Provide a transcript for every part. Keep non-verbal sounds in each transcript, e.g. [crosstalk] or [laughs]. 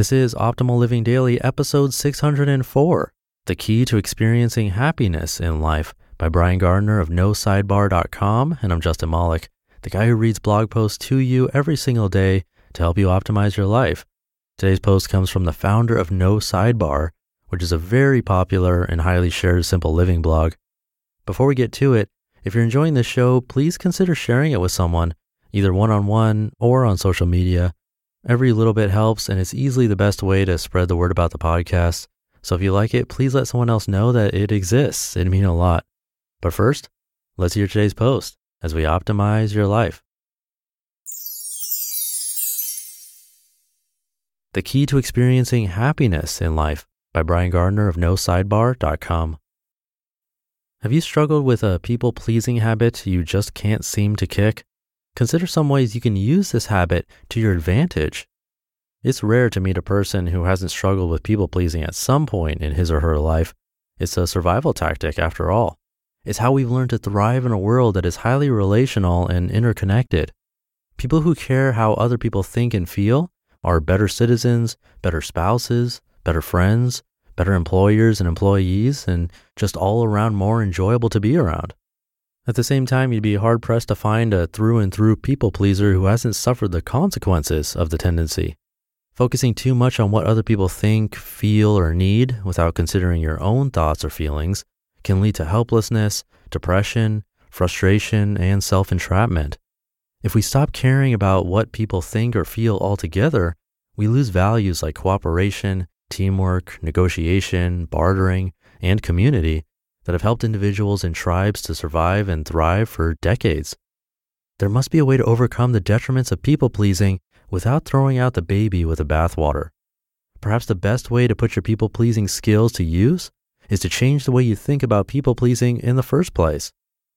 This is Optimal Living Daily, episode 604 The Key to Experiencing Happiness in Life by Brian Gardner of NoSidebar.com. And I'm Justin Malik, the guy who reads blog posts to you every single day to help you optimize your life. Today's post comes from the founder of No Sidebar, which is a very popular and highly shared simple living blog. Before we get to it, if you're enjoying this show, please consider sharing it with someone, either one on one or on social media. Every little bit helps, and it's easily the best way to spread the word about the podcast. So if you like it, please let someone else know that it exists. It'd mean a lot. But first, let's hear today's post as we optimize your life. The Key to Experiencing Happiness in Life by Brian Gardner of NoSidebar.com. Have you struggled with a people pleasing habit you just can't seem to kick? Consider some ways you can use this habit to your advantage. It's rare to meet a person who hasn't struggled with people pleasing at some point in his or her life. It's a survival tactic after all. It's how we've learned to thrive in a world that is highly relational and interconnected. People who care how other people think and feel are better citizens, better spouses, better friends, better employers and employees, and just all around more enjoyable to be around. At the same time, you'd be hard pressed to find a through and through people pleaser who hasn't suffered the consequences of the tendency. Focusing too much on what other people think, feel, or need without considering your own thoughts or feelings can lead to helplessness, depression, frustration, and self entrapment. If we stop caring about what people think or feel altogether, we lose values like cooperation, teamwork, negotiation, bartering, and community that have helped individuals and tribes to survive and thrive for decades. There must be a way to overcome the detriments of people pleasing without throwing out the baby with the bathwater. Perhaps the best way to put your people pleasing skills to use is to change the way you think about people pleasing in the first place.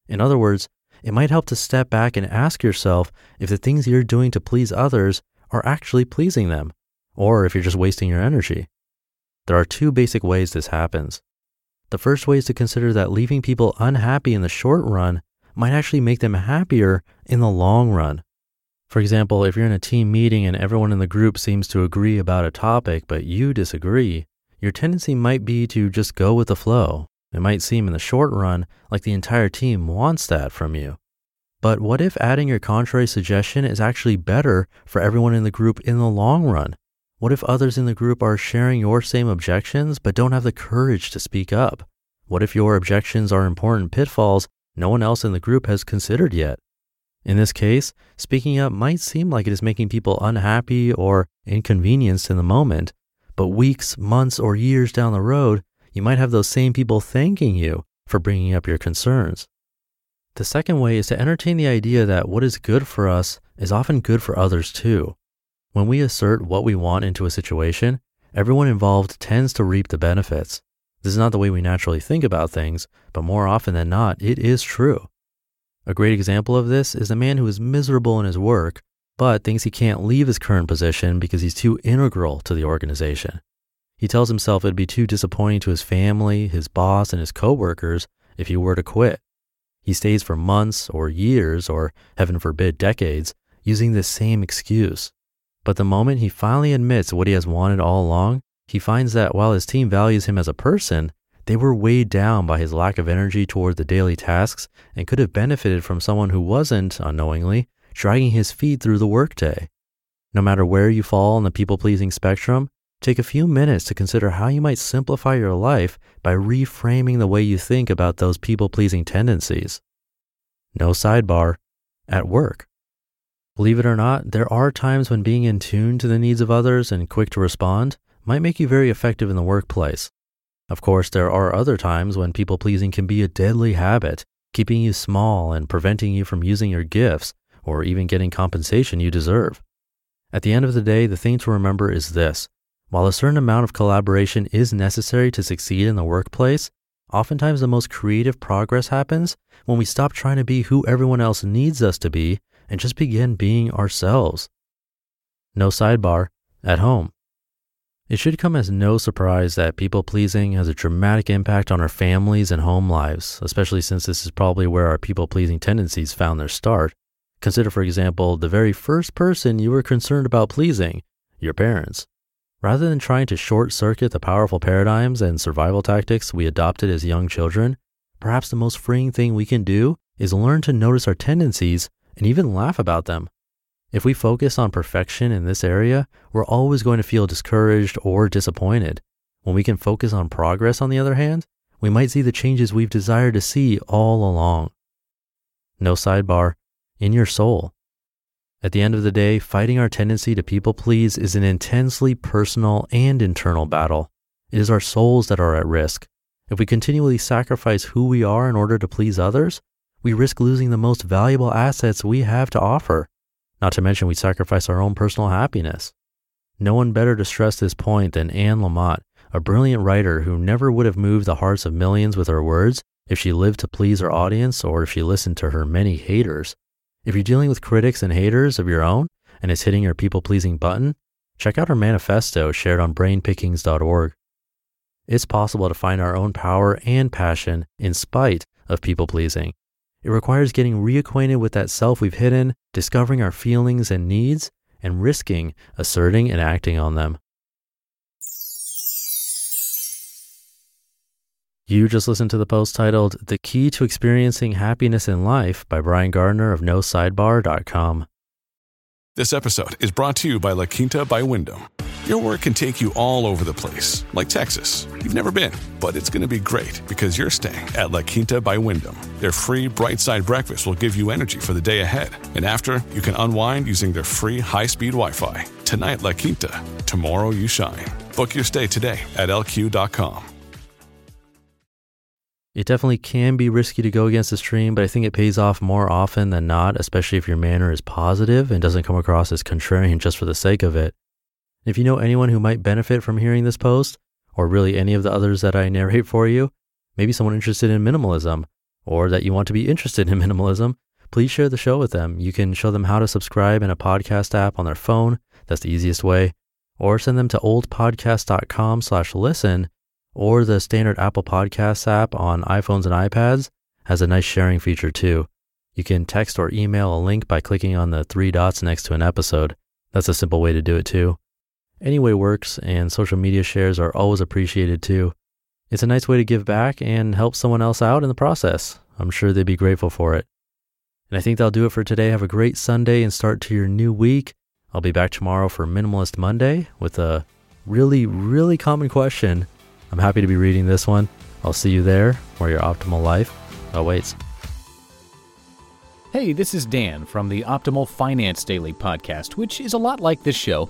In other words, it might help to step back and ask yourself if the things you're doing to please others are actually pleasing them, or if you're just wasting your energy. There are two basic ways this happens. The first way is to consider that leaving people unhappy in the short run might actually make them happier in the long run. For example, if you're in a team meeting and everyone in the group seems to agree about a topic, but you disagree, your tendency might be to just go with the flow. It might seem in the short run like the entire team wants that from you. But what if adding your contrary suggestion is actually better for everyone in the group in the long run? What if others in the group are sharing your same objections but don't have the courage to speak up? What if your objections are important pitfalls no one else in the group has considered yet? In this case, speaking up might seem like it is making people unhappy or inconvenienced in the moment, but weeks, months, or years down the road, you might have those same people thanking you for bringing up your concerns. The second way is to entertain the idea that what is good for us is often good for others too. When we assert what we want into a situation, everyone involved tends to reap the benefits. This is not the way we naturally think about things, but more often than not, it is true. A great example of this is a man who is miserable in his work, but thinks he can't leave his current position because he's too integral to the organization. He tells himself it'd be too disappointing to his family, his boss, and his coworkers if he were to quit. He stays for months or years, or heaven forbid, decades, using this same excuse. But the moment he finally admits what he has wanted all along, he finds that while his team values him as a person, they were weighed down by his lack of energy toward the daily tasks and could have benefited from someone who wasn't, unknowingly, dragging his feet through the workday. No matter where you fall on the people pleasing spectrum, take a few minutes to consider how you might simplify your life by reframing the way you think about those people pleasing tendencies. No sidebar at work. Believe it or not, there are times when being in tune to the needs of others and quick to respond might make you very effective in the workplace. Of course, there are other times when people pleasing can be a deadly habit, keeping you small and preventing you from using your gifts or even getting compensation you deserve. At the end of the day, the thing to remember is this while a certain amount of collaboration is necessary to succeed in the workplace, oftentimes the most creative progress happens when we stop trying to be who everyone else needs us to be and just begin being ourselves. No sidebar at home. It should come as no surprise that people pleasing has a dramatic impact on our families and home lives, especially since this is probably where our people pleasing tendencies found their start. Consider, for example, the very first person you were concerned about pleasing, your parents. Rather than trying to short circuit the powerful paradigms and survival tactics we adopted as young children, perhaps the most freeing thing we can do is learn to notice our tendencies and even laugh about them. If we focus on perfection in this area, we're always going to feel discouraged or disappointed. When we can focus on progress, on the other hand, we might see the changes we've desired to see all along. No sidebar, in your soul. At the end of the day, fighting our tendency to people please is an intensely personal and internal battle. It is our souls that are at risk. If we continually sacrifice who we are in order to please others, we risk losing the most valuable assets we have to offer. Not to mention, we sacrifice our own personal happiness. No one better to stress this point than Anne Lamott, a brilliant writer who never would have moved the hearts of millions with her words if she lived to please her audience or if she listened to her many haters. If you're dealing with critics and haters of your own and it's hitting your people pleasing button, check out her manifesto shared on brainpickings.org. It's possible to find our own power and passion in spite of people pleasing. It requires getting reacquainted with that self we've hidden, discovering our feelings and needs, and risking asserting and acting on them. You just listened to the post titled The Key to Experiencing Happiness in Life by Brian Gardner of NoSidebar.com. This episode is brought to you by La Quinta by Wyndham. Your work can take you all over the place, like Texas. You've never been, but it's going to be great because you're staying at La Quinta by Wyndham. Their free bright side breakfast will give you energy for the day ahead. And after, you can unwind using their free high speed Wi Fi. Tonight, La Quinta. Tomorrow, you shine. Book your stay today at lq.com. It definitely can be risky to go against the stream, but I think it pays off more often than not, especially if your manner is positive and doesn't come across as contrarian just for the sake of it. If you know anyone who might benefit from hearing this post, or really any of the others that I narrate for you, maybe someone interested in minimalism, or that you want to be interested in [laughs] minimalism, please share the show with them. You can show them how to subscribe in a podcast app on their phone. That's the easiest way. Or send them to oldpodcast.com slash listen or the standard Apple Podcasts app on iPhones and iPads has a nice sharing feature too. You can text or email a link by clicking on the three dots next to an episode. That's a simple way to do it too. Anyway works, and social media shares are always appreciated too. It's a nice way to give back and help someone else out in the process. I'm sure they'd be grateful for it. And I think that'll do it for today. Have a great Sunday and start to your new week. I'll be back tomorrow for Minimalist Monday with a really, really common question I'm happy to be reading this one. I'll see you there where your optimal life awaits. Hey, this is Dan from the Optimal Finance Daily podcast, which is a lot like this show,